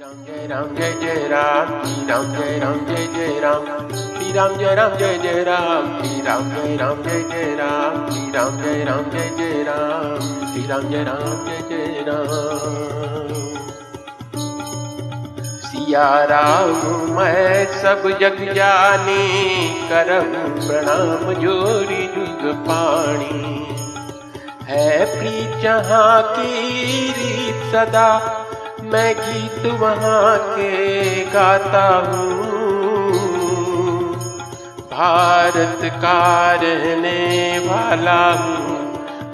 राम राम जय जय राम राम राम जय जय राम राम जय राम जय जय राम राम राम जय जय राम राम जय राम जय जय राम श्री राम जय राम जय राम सिया राम मैं सब जग जाने, करहूँ प्रणाम जोरी जुग पाणी। है प्री जहाँ की रीत सदा मैं गीत वहाँ के गाता हूँ। भारत का रहने वाला हूँ।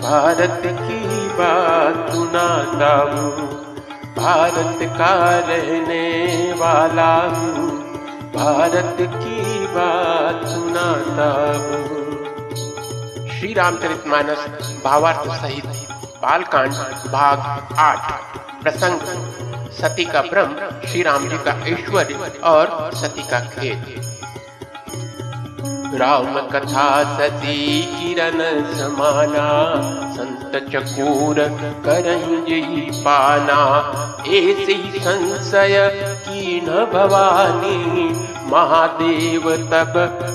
भारत की बात सुनाता हूँ। भारत का रहने वाला हूँ। भारत की बात सुनाता हूँ। श्री रामचरितमानस भावार्थ सहित बालकांड भाग आठ। प्रसंग, सती का भ्रम श्री राम जी का ऐश्वर्य और सती का खेत राम कथा सती किरण समाना, संत चकूर करंजयी पाना। ऐसे संशय की न भवानी, महादेव तब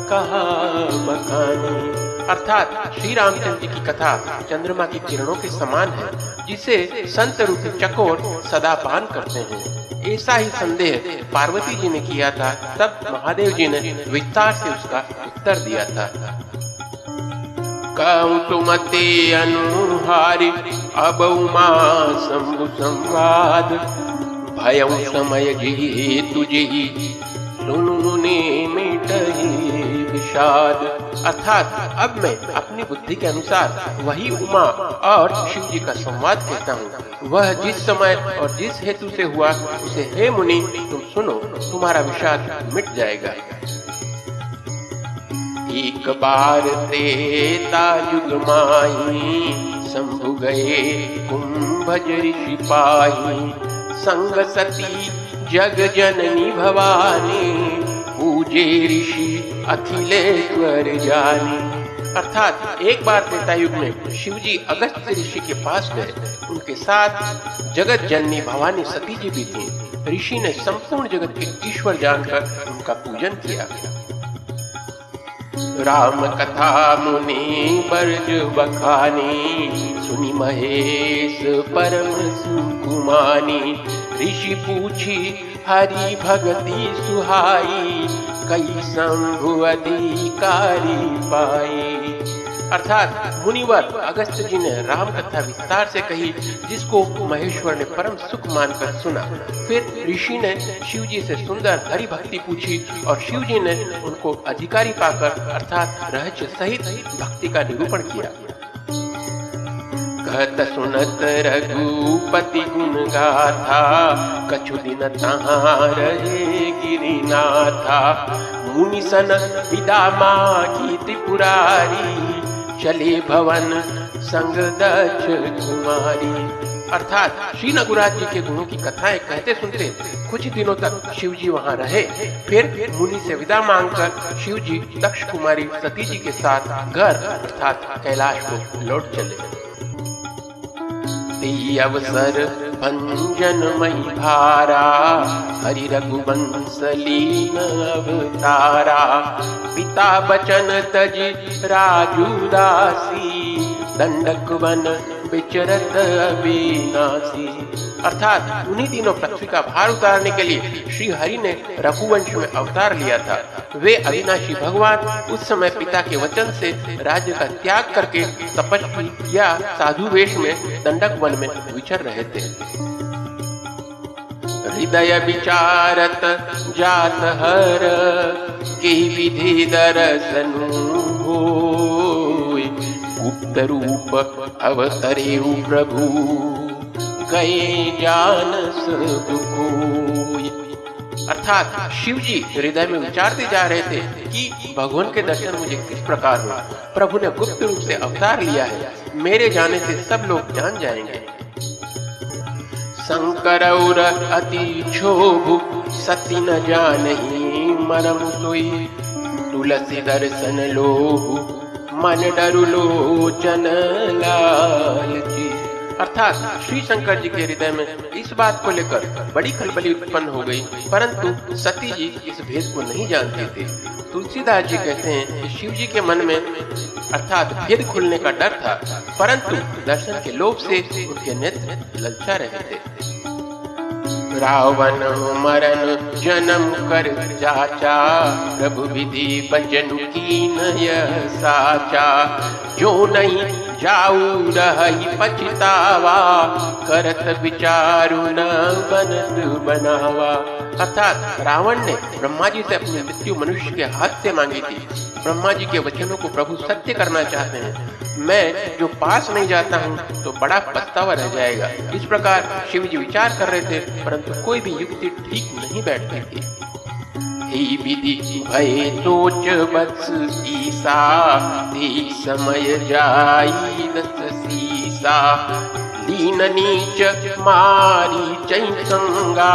कहा बखानी अर्थात श्री रामचंद्र जी की कथा चंद्रमा की किरणों के समान है, जिसे संत रूपी चकोर सदा पान करते हैं। ऐसा ही संदेह पार्वती जी ने किया था, तब महादेव जी ने विस्तार से उसका उत्तर दिया था। कौतुमते अनुहारी अब संवाद, भय समय जी तुझे, सुनु मिटही विषाद अर्थात अब मैं अपनी बुद्धि के अनुसार वही उमा और शिव जी का संवाद कहता हूँ। वह जिस समय और जिस हेतु से हुआ, उसे, हे मुनि, तुम सुनो, तुम्हारा विषाद मिट जाएगा। एक बार तेता युग माही, शंभु गए कुंभज ऋषि पाही संग सती जग जननी भवानी पूजे ऋषि अखिलेश्वर जानी। अर्थात एक बार त्रेता युग में शिवजी अगस्त ऋषि के पास गए। उनके साथ जगत जननी भवानी सती जी भी थी। ऋषि ने संपूर्ण जगत के ईश्वर जानकर उनका पूजन किया। राम कथा मुनि बर्ज बखानी, सुनी महेश परम सुकुमानी ऋषि पूछी, हरि भगति सुहाई, कई शंभु अधिकारी पाई? अर्थात मुनिवर अगस्त जी ने राम कथा विस्तार से कही, जिसको महेश्वर ने परम सुख मानकर सुना। फिर ऋषि ने शिव जी से सुंदर हरि भक्ति पूछी और शिव जी ने उनको अधिकारी पाकर, अर्थात रहस्य सहित भक्ति का निरूपण किया। कहत सुनत रघुपति गुण गाथा, कछु दिन तहाँ रहे गिरिनाथा। मुनि सन विदा मागी त्रिपुरारी, चले भवन संग दक्ष कुमारी। अर्थात श्री नगुराज जी के गुणों की कथाएँ कहते सुनते कुछ दिनों तक शिव जी वहाँ रहे। फिर मुनि से विदा मांगकर शिव जी दक्ष कुमारी सती जी के साथ घर, अर्थात कैलाश को लौट चले अवसर मई भारा। हरि रघुवंश लीन अवतारा। पिता बचन तज राजू दासी दंडक वन विचरत अविनाशी अर्थात उन्हीं दिनों पृथ्वी का भार उतारने के लिए श्री हरि ने रघुवंश में अवतार लिया था। वे अविनाशी भगवान उस समय पिता के वचन से राज्य का त्याग करके तपस्वी या साधु वेश में दंडक वन में विचर रहे थे। हृदय विचारत जात हर, के विधि दर्शनु गुप्त रूप अवतरे प्रभु। गए कोई अर्थात शिव जी हृदय में विचारते जा रहे थे कि भगवान के दर्शन मुझे किस प्रकार हुआ प्रभु ने गुप्त रूप से अवतार लिया है। मेरे जाने से सब लोग जान जाएँगे। शंकर अति क्षोभ, सती न जान मरम सोई। तुलसी दर्शन लोह मन डरु लोचन लाल जी अर्थात श्री शंकर जी के हृदय में इस बात को लेकर बड़ी खलबली उत्पन्न हो गई, परंतु सती जी इस भेद को नहीं जानते थे। तुलसीदास जी कहते हैं कि शिव जी के मन में अर्थात भेद खुलने का डर था, परंतु दर्शन के लोभ से उनके नेत्र ललचा रहे थे। रावण मरण जन्म कर जाचा प्रभु विधि बचन की नय साचा, जो नहीं जाऊ रही पछतावा, करत विचारु न बनत बनावा। अर्थात रावण ने ब्रह्मा जी से अपनी मृत्यु मनुष्य के हाथ से मांगी थी। ब्रह्मा जी के वचनों को प्रभु सत्य करना चाहते हैं। मैं जो पास नहीं जाता हूँ तो बड़ा पछतावा रह जाएगा। इस प्रकार शिव जी विचार कर रहे थे, परंतु कोई भी युक्ति ठीक नहीं बैठती थी। ही विधि भय सोच बस ईसा। ते समय जाई दस सीसा। दीन नीच मारी चई संगा।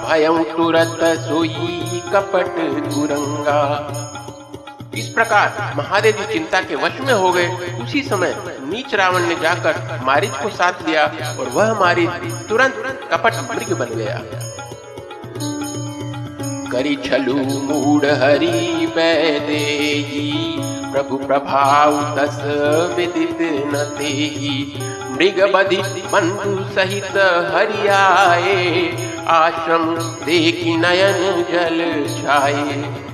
भयं तुरत सोई कपट कुरंगा इस प्रकार महादेव जी चिंता के वश में हो गए। उसी समय नीच रावण ने जाकर मारिच को साथ लिया और वह मारिच तुरंत कपट मृग बन गया। करी छलु मूढ़ हरि बैदेही प्रभु प्रभाव तस विदित न तेही। मृग बधि बंधु सहित हरियाए। आश्रम देखी नयन जल छाए।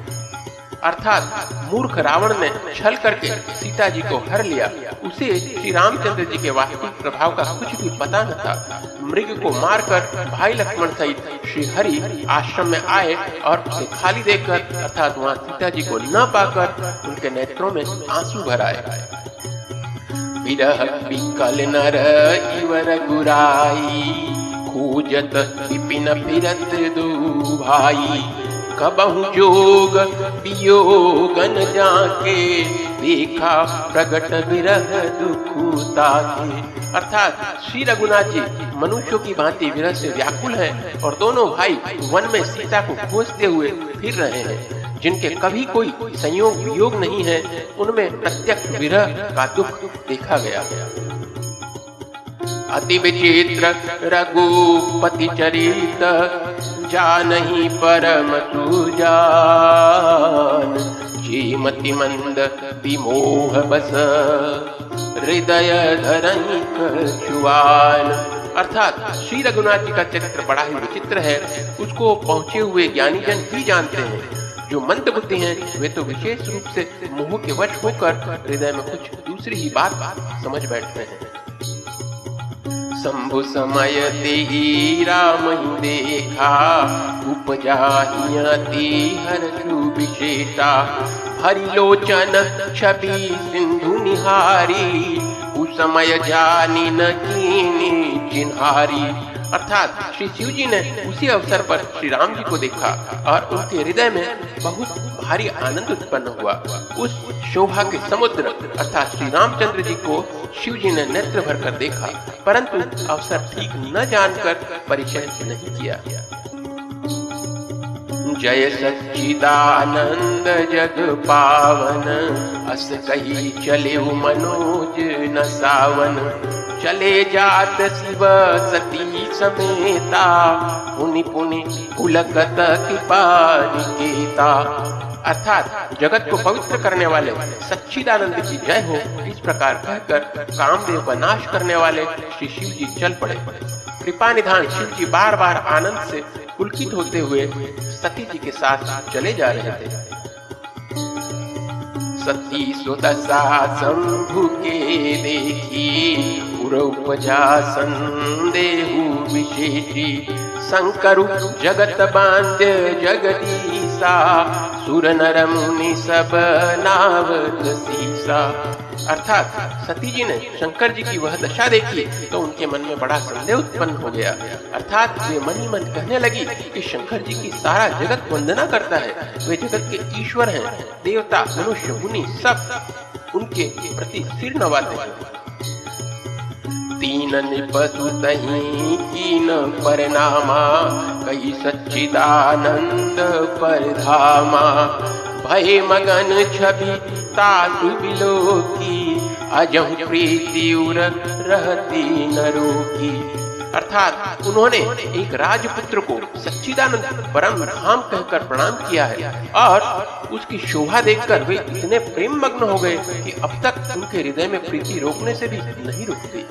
अर्थात मूर्ख रावण ने छल करके सीता जी को हर लिया। उसे श्री रामचंद्र जी के वास्तविक प्रभाव का कुछ भी पता न था। मृग को मारकर भाई लक्ष्मण सहित श्री हरि आश्रम में आए और उसे खाली देखकर अर्थात वहाँ सीता जी को न पाकर उनके नेत्रों में आँसू भर आए विकल नर इवर गुराई, खूजत फिरत दू भाई कबहु जोग, वियोगन जाके देखा प्रगट विरह दुखुता के अर्थात श्री रघुनाथ जी, मनुष्यों की भांति विरह से व्याकुल हैं और दोनों भाई वन में सीता को खोजते हुए फिर रहे हैं। जिनके कभी कोई संयोग वियोग नहीं है, उनमें प्रत्यक्ष विरह का दुख देखा गया। है अति विचित्र रघुपति चरित जा नहीं, परम तू जान मंद विमोह बस। हृदय धरनी कछुआन। अर्थात श्री रघुनाथ जी का चरित्र बड़ा ही विचित्र है। उसको पहुँचे हुए ज्ञानी जन ही जानते हैं। जो मंद बुद्धि हैं, वे तो विशेष रूप से मोह के वश होकर हृदय में कुछ दूसरी ही बात समझ बैठते हैं। शंभु समय देही राम देखा उपजा हर विशेषा हरिलोचन छवि सिंधु निहारी, उस समय जानी न चिन्हारी। अर्थात श्री शिव जी ने उसी अवसर पर श्री राम जी को देखा और उनके हृदय में बहुत भारी आनंद उत्पन्न हुआ। उस शोभा के समुद्र अर्थात श्री रामचंद्र जी को शिव जी ने नेत्र भर कर देखा, परंतु अवसर ठीक न जानकर परिचय नहीं किया। जय सच्चिदानंद जग पावन, अस कही चले मनोज न सावन। चले जात शिव सती समेता, पुनि पुनि पुलकत कृपा अर्थात जगत को पवित्र करने वाले सच्चिदानंद की जय हो, इस प्रकार कहकर कामदेव का नाश करने वाले श्री शिव जी चल पड़े। कृपा निधान शिव जी बार बार आनंद से पुलकित होते हुए सती जी के साथ चले जा रहे थे। सती सुदशा शंभु के देखी। उपजा संदेहु विशेषी शंकर जगत बाँध जगदीसा सुर नर मुनि सब नावत सीसा। अर्थात सती जी ने शंकर जी की वह दशा देखी तो उनके मन में बड़ा संदेह उत्पन्न हो गया। अर्थात वे मन ही मन कहने लगी कि शंकर जी की सारा जगत वंदना करता है। वे जगत के ईश्वर हैं, देवता, मनुष्य, मुनि, सब उनके प्रति सिर नवाते हैं। तीन निपसु तही कीन परिणामा कई सच्चिदानंद परधामा भय मगन छवि तासु बिलो की अजहु प्रीति उर रहती नरो की अर्थात उन्होंने एक राजपुत्र को सच्चिदानंद परम धाम कहकर प्रणाम किया है, और उसकी शोभा देखकर वे इतने प्रेम मग्न हो गए कि अब तक उनके हृदय में प्रीति रोकने से भी नहीं रुकती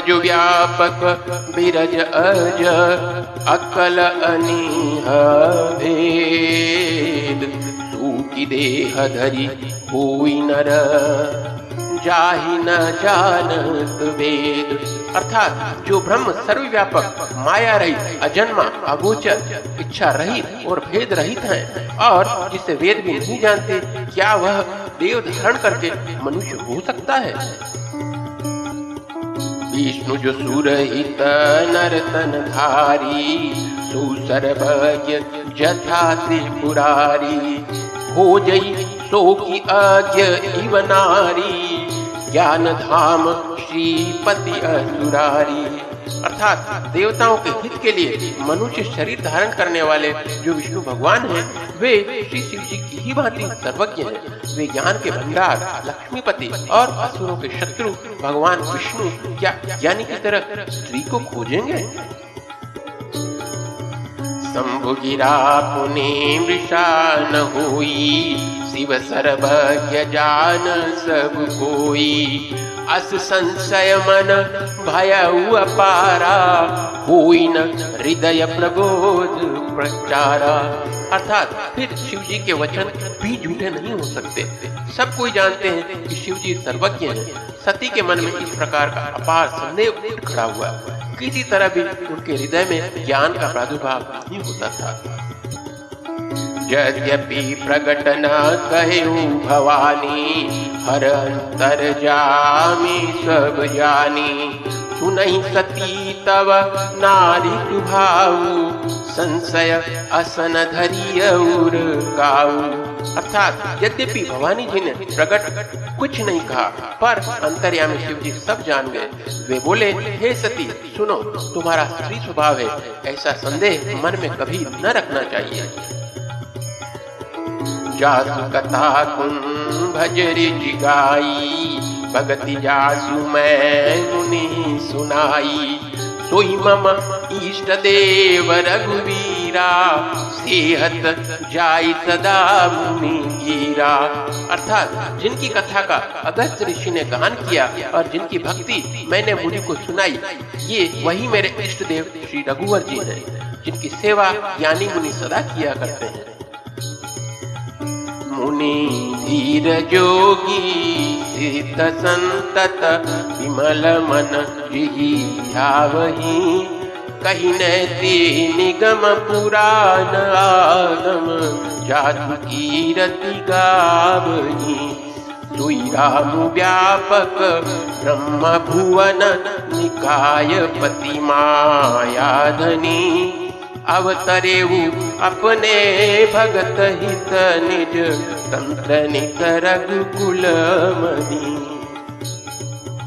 जो व्यापक बिरज अज अकल अनिह भेद। की देह धरी हुई नर, जाहि न जानत वेद। अर्थात जो ब्रह्म सर्वव्यापक, माया रहित, अजन्मा, अगोचर, इच्छा रहित और भेद रहित है, और जिसे वेद भी नहीं जानते, क्या वह देव धारण करके मनुष्य हो सकता है? विष्णु जो सुरहित नरतन धारी, सुसर्वज्ञ जथा त्रिपुरारी हो जई सो की आज्ञ इव नारी ज्ञान धाम श्रीपति असुरारी। अर्थात देवताओं के हित के लिए मनुष्य शरीर धारण करने वाले जो विष्णु भगवान हैं, वे श्री शिव जी की ही भांति सर्वज्ञ हैं। वे ज्ञान के भंडार, लक्ष्मीपति और असुरों के शत्रु भगवान विष्णु क्या ज्ञानी की तरह स्त्री को खोजेंगे? शंभु गिरा पुने मृषा हुई, शिव सर्वज्ञ जान सब कोई। अस संशय मन, भय अपारा हुई न हृदय प्रबोध प्रचारा। अर्थात फिर शिव जी के वचन भी झूठे नहीं हो सकते। सब कोई जानते हैं कि शिव जी सर्वज्ञ हैं। सती के मन में इस प्रकार का अपार संदेह खड़ा हुआ। किसी तरह भी उनके हृदय में ज्ञान का प्रादुर्भाव नहीं होता था। यद्यपि प्रकट न कहू भवानी हर अंतर जामी सब जानी। सुनहि सती तव नारी भाऊ, संशय असन काऊ अर्थात यद्यपि भवानी जी ने प्रकट कुछ नहीं कहा, पर अंतर्यामी शिव जी सब जान गए। वे बोले, हे सती, सुनो, तुम्हारा स्त्री स्वभाव है, ऐसा संदेह मन में कभी न रखना चाहिए। जासु कथा कुंभजरी जिगाई भगति जासु मैं मुनि सुनाई। सोई मम इष्ट देव रघुवीरा। सेहत जाई सदा मुनि गिरा अर्थात जिनकी कथा का अगस्त ऋषि ने गान किया और जिनकी भक्ति मैंने मुनि को सुनाई, ये वही मेरे इष्ट देव श्री रघुवर जी हैं, जिनकी सेवा ज्ञानी मुनि सदा किया करते हैं। मुनि धीर जोगी संतत विमल मन ध्यावही कही नैति निगम पुराण आगम जातु कीरति गावही। दुई राम व्यापक ब्रह्म भुवन निकाय पति माया धनी अवतरेऊ अपने भगत हित निज तंत्र निकर कुल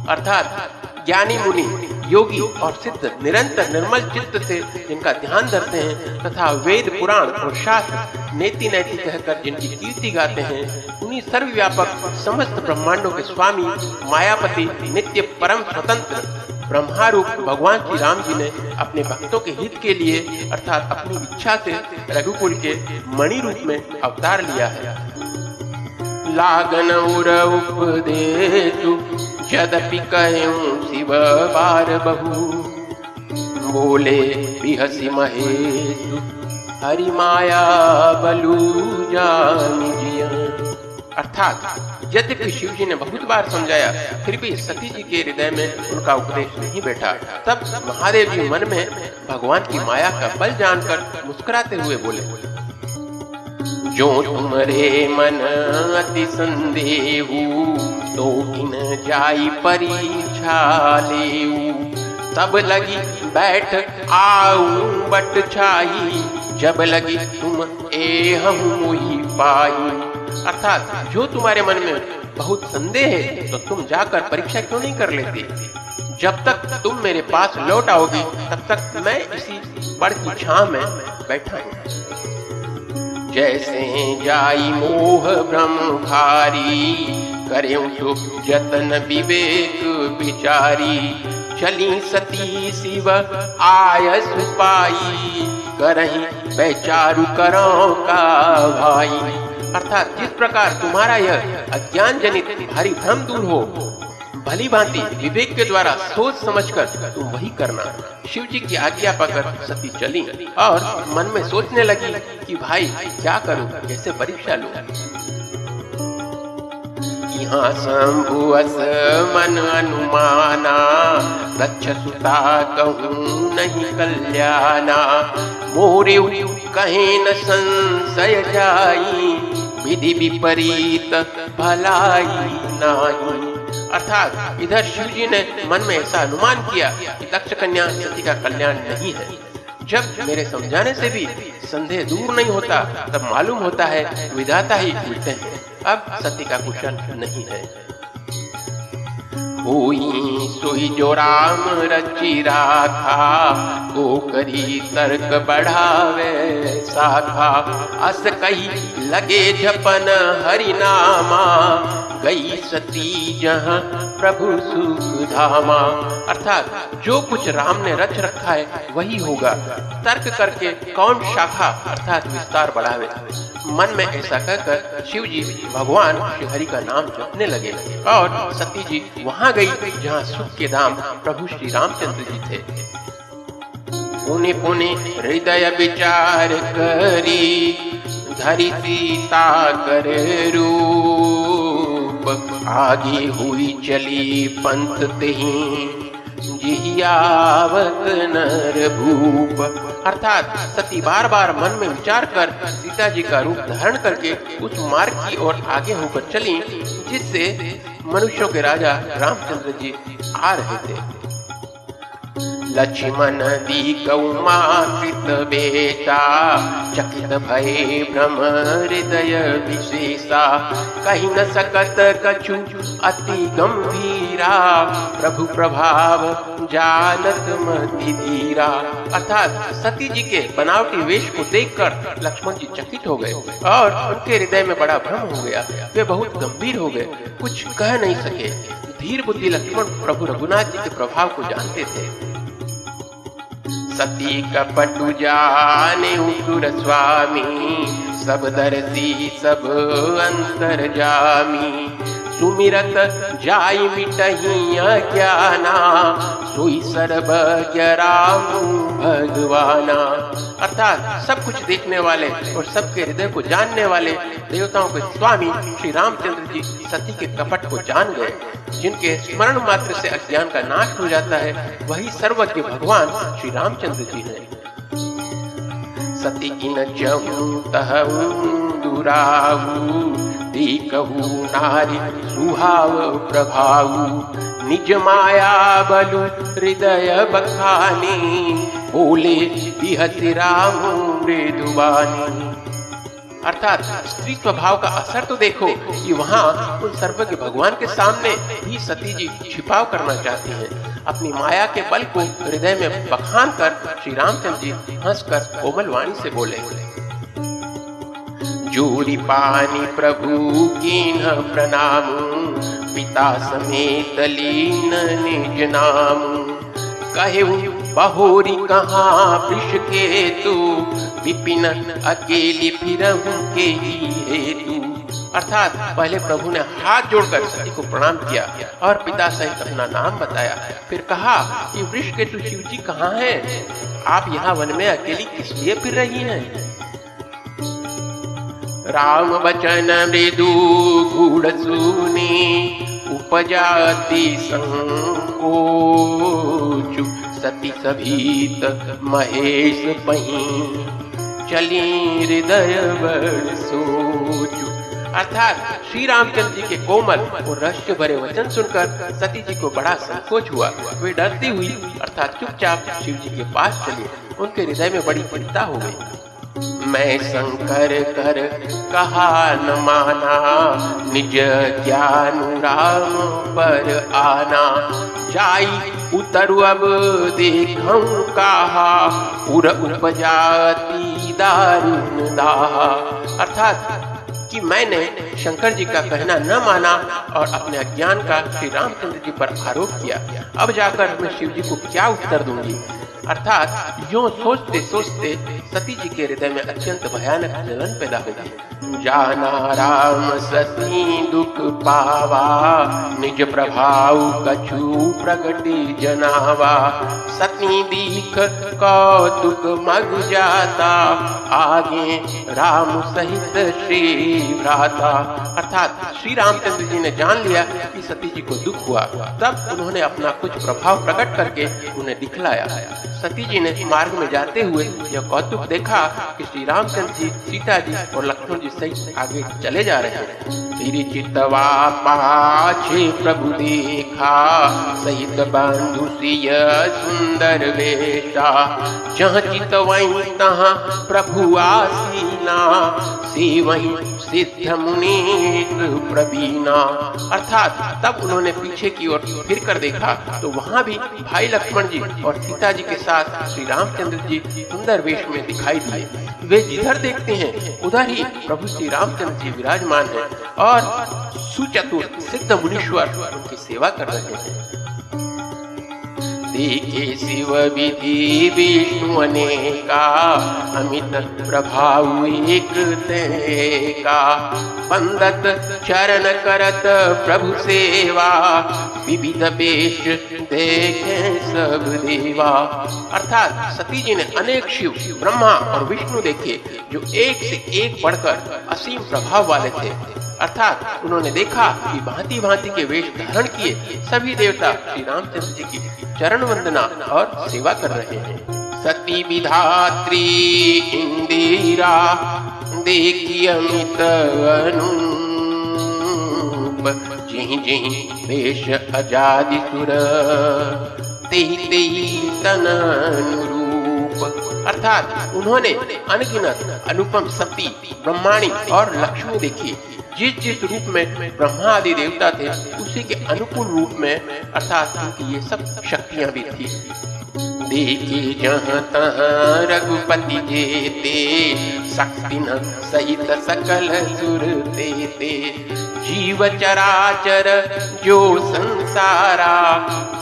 अर्थात ज्ञानी मुनि, योगी और सिद्ध निरंतर निर्मल चित्त से जिनका ध्यान धरते हैं तथा वेद, पुराण और शास्त्र नेति नैति कहकर जिनकी कीर्ति गाते हैं, उन्हीं सर्वव्यापक समस्त ब्रह्मांडों के स्वामी, मायापति, नित्य परम स्वतंत्र ब्रह्मारूप भगवान श्री राम जी ने अपने भक्तों के हित के लिए, अर्थात अपनी इच्छा से रघुकुल के मणि रूप में अवतार लिया है। लागन शिव बार बहु। बोले बिहसी हरि माया बलू जान अर्थात यद्यपि शिव जी ने बहुत बार समझाया, फिर भी सती जी के हृदय में उनका उपदेश नहीं बैठा। तब महादेव जी मन में भगवान की माया का बल जानकर मुस्कुराते हुए बोले, जो तुमरे मन अति संदेहू तो किन जाई परीक्षा ले तब लगी बैठ आऊ, बट छाई, जब लगी तुम ए हम पाई। अर्थात जो तुम्हारे मन में बहुत संदेह है तो तुम जाकर परीक्षा क्यों नहीं कर लेते? जब तक तुम मेरे पास लौट आओगी, तब तक मैं इसी बड़ की छां में बैठा हूँ। जैसे जाई मोह ब्रह्म भारी करे जतन विवेक विचारी। चली सती शिव आय सुपाई करही बेचारू करो का भाई। अर्थात जिस प्रकार तुम्हारा यह अज्ञान जनित भारी भ्रम दूर हो, भली भांति विवेक के द्वारा सोच समझकर तुम वही करना। शिव जी की आज्ञा पाकर सती चली और मन में सोचने लगी कि भाई, क्या करूँ? कैसे परीक्षा लूँ? यहाँ शंभु मन अनुमाना दक्ष सुता कहूँ नहीं कल्याणा। मोरे कहीं न संशय जाई विधि विपरीत भलाई नाही. अर्थात इधर शिव जी ने मन में ऐसा अनुमान किया कि दक्ष कन्या सती का कल्याण नहीं है। जब मेरे समझाने से भी संदेह दूर नहीं होता, तब मालूम होता है विधाता ही उल्टे हैं। अब सती का कुशल नहीं है। हुई, सोई जो राम रची राखा को करी तर्क बढ़ावे साखा अस कही लगे जपन हरि नामा गई सती जहाँ प्रभु सुख धामा अर्थात जो कुछ राम ने रच रखा है, वही होगा। तर्क करके कौन शाखा, अर्थात विस्तार बढ़ावे। मन में ऐसा कहकर शिव जी भगवान श्री हरि का नाम जपने लगे। और सती जी वहाँ गई, जहाँ सुख के धाम प्रभु श्री रामचंद्र जी थे। पुनि पुनि हृदय विचार करी, धरी सीता कर रूप आगे हुई चली पंथ तही, जिहियावत नर भूप। अर्थात सती बार बार मन में विचार कर सीता जी का रूप धारण करके उस मार्ग की ओर आगे होकर चली, जिससे मनुष्यों के राजा रामचंद्र जी आ रहे थे। लक्ष्मण दी कौमाकृत बेटा चकित भय भ्रम हृदय विशेषा कहीं न सकत कछु अति गंभीरा प्रभु प्रभाव जानत मति धीरा अर्थात सती जी के बनावटी वेश को देखकर लक्ष्मण जी चकित हो गए और उनके हृदय में बड़ा भ्रम हो गया। वे बहुत गंभीर हो गए। कुछ कह नहीं सके। धीर बुद्धि लक्ष्मण प्रभु रघुनाथ जी के प्रभाव को जानते थे। सती कपटु जाने उतुर स्वामी सब दर्शी सब अंतर जामी। सुमिरत जाई मिटहिया ज्ञाना, सोई सर्वज्ञ राम भगवाना। अर्थात सब कुछ देखने वाले और सबके हृदय को जानने वाले देवताओं के स्वामी श्री रामचंद्र जी सती के कपट को जान गए, जिनके स्मरण मात्र से अज्ञान का नाश हो जाता है, वही सर्वज्ञ भगवान श्री रामचंद्र जी हैं। सती की न दुराहु कहू, नारी, सुहाव प्रभाऊ निज माया बलु, हृदय बखानी, बोले बिहति राम मृदुबानी। अर्थात स्त्री स्वभाव का असर तो देखो कि वहाँ उन सर्वज्ञ भगवान के सामने ही सती जी छिपाव करना चाहती हैं। अपनी माया के बल को हृदय में बखान कर श्री रामचंद्र जी हंसकर कोमल वाणी से बोले जोरी पानी प्रभु की न प्रणाम। पिता समेत लीन निज नाम। कहे बहोरी कहाँ विष के तू विपिन अकेली फिर के ही हेतु। अर्थात, पहले प्रभु ने हाथ जोड़कर सती को प्रणाम किया और पिता सहित अपना नाम बताया। फिर कहा कि वृक्ष के तू शिव जी कहाँ हैं? आप यहाँ वन में अकेली किस लिए फिर रही हैं? राम बचन मृदु गुड़ सुनी उपजाति संकोचु सती सभीत महेश पही चली हृदय बड़ सोचु। अर्थात श्री रामचंद्र जी के कोमल और रहस्य भरे वचन सुनकर सती जी को बड़ा संकोच हुआ। वे डरती हुई, अर्थात चुपचाप शिव जी के पास चली। उनके हृदय में बड़ी चिंता हो गई। मैं शंकर कर कहा न माना, निज ज्ञान राम पर आना। जाई उतरु अब देखूँ कहा उर उपजाती दारुण दाहा। अर्थात कि मैंने शंकर जी का कहना न माना और अपने अज्ञान का श्री रामचंद्र जी पर आरोप किया। अब जाकर मैं शिव जी को क्या उत्तर दूँगी? अर्थात यो सोचते सोचते सती जी के हृदय में अत्यंत भयानक जलन पैदा हो गई जाना राम सती दुख पावा, निज प्रभाव कछु प्रगति जनावा। सती दीख कौतुक मग जाता, आगे राम सहित श्री भ्राता। अर्थात श्री रामचंद्र जी ने जान लिया कि सती जी को दुख हुआ। तब उन्होंने अपना कुछ प्रभाव प्रकट करके उन्हें दिखलाया। सती जी ने मार्ग में जाते हुए यह कौतुक देखा कि श्री रामचंद्र जी, सीता जी और लक्ष्मण जी सही आगे चले जा रहे हैं। तेरी चितवा पाछे प्रभु देखा, सहित बंधु सिय सुंदर वेशा। जहाँ चितवई तहाँ प्रभु आसीना। से वही सिद्ध मुनि प्रवीणा। अर्थात तब उन्होंने पीछे की ओर फिर कर देखा तो वहाँ भी भाई लक्ष्मण जी और सीता जी के साथ श्री रामचंद्र जी सुंदर वेश में दिखाई दिए। वे जिधर देखते हैं, उधर ही प्रभु श्री रामचंद्र जी विराजमान हैं और सुचतुर सिद्ध मुनीश्वर उनकी सेवा कर रहे हैं। देखे शिव विधि विष्णु अनेका, अमित प्रभाव एक का पंदत चरण करत प्रभु सेवा, विविध वेश देखे सब देवा। अर्थात सती जी ने अनेक शिव, ब्रह्मा और विष्णु देखे, जो एक से एक बढ़कर असीम प्रभाव वाले थे। अर्थात उन्होंने देखा कि भांति भांति के वेश धारण किए सभी देवता श्री रामचंद्र जी की चरण वंदना और सेवा कर रहे हैं। सती विधात्री इंदिरा देखी अमित जिहि जिहि वेश अजादि सुर तेहि तेहि तन अर्थात उन्होंने अनगिनत, अनुपम शक्ति, ब्रह्माणी और लक्ष्मी देखी। जिस जिस रूप में ब्रह्मा आदि देवता थे, उसी के अनुकूल रूप में अर्थात उनकी ये सब शक्तियाँ भी थी। देखे जहाँ तहाँ रघुपति शक्ति न सहित सकल सुर देते। जीव चराचर जो संसारा,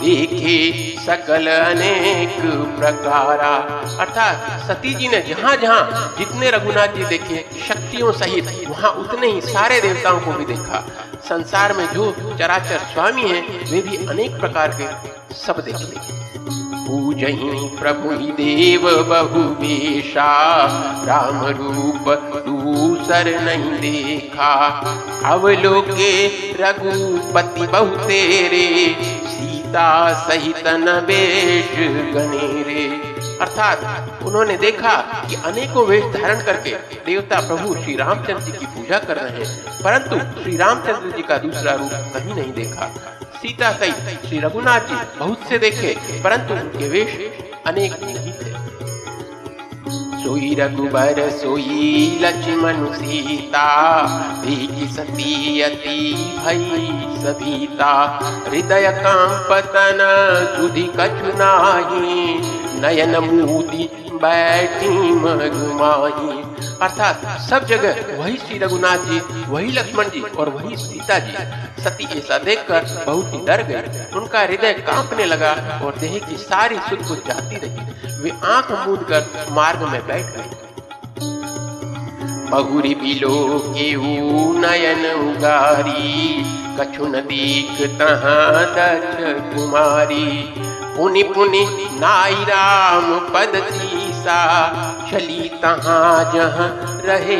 देखे सकल अनेक प्रकारा। अर्थात सती जी ने जहाँ जहाँ जितने रघुनाथ जी देखे, शक्तियों सहित वहाँ उतने ही सारे देवताओं को भी देखा। संसार में जो चराचर स्वामी हैं, वे भी अनेक प्रकार के सब देखते पूजही प्रभु देव बहु बेशा राम रूप दूसर नहीं देखा। अवलोके रघुपति बहु तेरे सीता सहित न बेश गनेरे अर्थात उन्होंने देखा कि अनेकों वेश धारण करके देवता प्रभु श्री रामचंद्र जी की पूजा कर रहे हैं, परंतु श्री रामचंद्र जी का दूसरा रूप कहीं नहीं देखा। सीता सहित श्री रघुनाथ जी, बहुत से देखे, परंतु उनके वेश अनेक नहीं थे। सोई रघुबर, सोई लक्ष्मण सीता देखी सती अति भई सभीता। हृदय कंपतन सुधि कछु नाही, नयन मूदी बैठी मगुमाही अर्थात सब जगह वही श्री रघुनाथ जी, वही लक्ष्मण जी और वही सीता जी। सती ऐसा देखकर बहुत ही डर गए। उनका हृदय कांपने लगा और देह की सारी सुध बुझ जाती रही। वे आँख मूंद कर मार्ग में बैठ गए। बहुरी बिलो के नयन उगारी कछुन दीख तहाँ दक्ष कुमारी। पुनि पुनि नाई राम पद सीसा चली तहाँ जहाँ रहे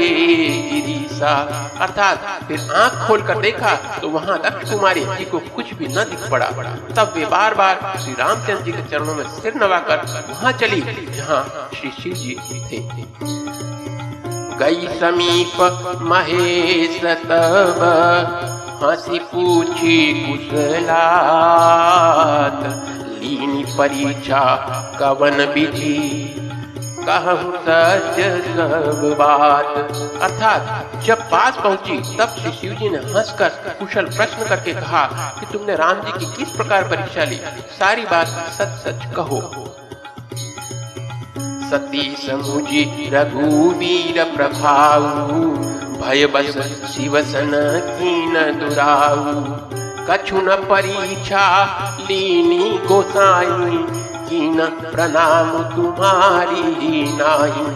गिरीसा अर्थात फिर आँख खोल कर देखा तो वहाँ दक्ष कुमारी जी को कुछ भी न दिख पड़ा। तब वे बार बार श्री रामचंद्र जी के चरणों में सिर नवाकर वहाँ चली, जहाँ श्री शिव जी थे। गई समीप महेश तब हँसी पूछी कुशलात, लीनी परीक्षा कवन विधि? कहूँ सच सब बात। अर्थात, जब पास पहुँची, तब श्री शिव जी ने हंसकर, कुशल प्रश्न करके कहा कि तुमने राम जी की किस प्रकार परीक्षा ली? सारी बात सच सच कहो। सती समुझी रघुवीर प्रभाव भय बस शिव शिवसन कीन दुराऊ। कछु न परीक्षा लीनी गोसाई कीन प्रणाम तुम्हारी नाई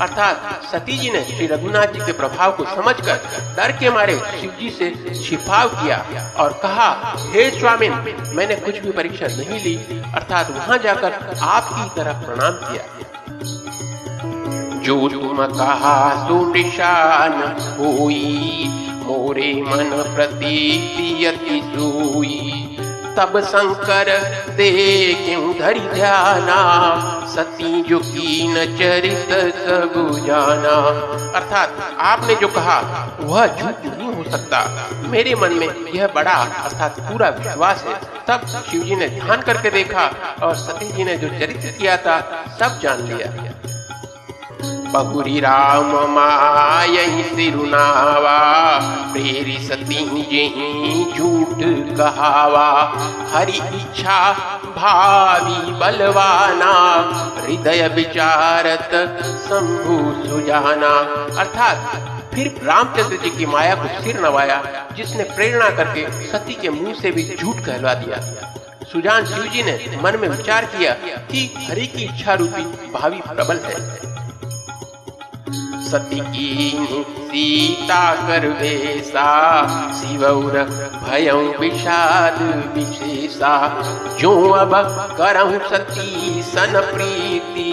अर्थात सती जी ने श्री रघुनाथ जी के प्रभाव को समझकर डर के मारे शिव जी से छिपाव किया और कहा, हे स्वामी मैंने कुछ भी परीक्षा नहीं ली, अर्थात वहाँ जाकर आपकी तरह प्रणाम किया। जो तुम कहा सो निशान होई, मोरे मन प्रतीति सोई तब शंकर दे क्यों धरि ध्याना, सती जो कीन चरित सब जाना। अर्थात आपने जो कहा, वह झूठ नहीं हो सकता। मेरे मन में यह बड़ा, अर्थात पूरा विश्वास है। तब शिव जी ने ध्यान करके देखा और सती जी ने जो चरित्र किया था, सब जान लिया। बहुरी राम मायही सिरुनावा प्रेरी सती जही झूठ कहावा। हरि इच्छा, भावी बलवाना, हृदय विचारत शंभु सुजाना। अर्थात फिर रामचंद्र जी की माया को सिर नवाया, जिसने प्रेरणा करके सती के मुँह से भी झूठ कहलवा दिया। सुजान शिव जी ने मन में विचार किया कि हरि की इच्छा रूपी भावी प्रबल है। सती की सीता कर वेसा शिवौर भयं विषाद विशेषा। जो अब करहु सती सन प्रीति,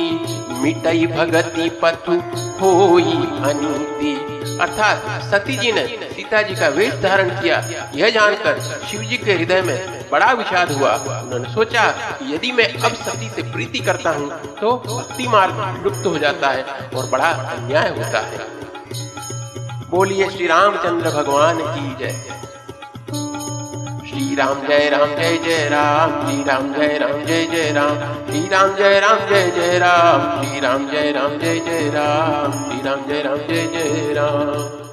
मिटई भगति पथु होई अनीति। अर्थात सती जी ने सीता जी का वेश धारण किया, यह जानकर शिव जी के हृदय में बड़ा विषाद हुआ। उन्होंने सोचा कि यदि मैं अब सती से प्रीति करता हूँ तो भक्ति मार्ग लुप्त हो जाता है और बड़ा अन्याय होता है। बोलिए श्री रामचंद्र भगवान की जय। श्री राम जय राम, जय जय राम। श्री राम जय राम, जय जय राम। श्री राम जय राम, जय जय राम। श्री राम जय राम, जय जय राम। श्री राम जय राम, जय जय राम।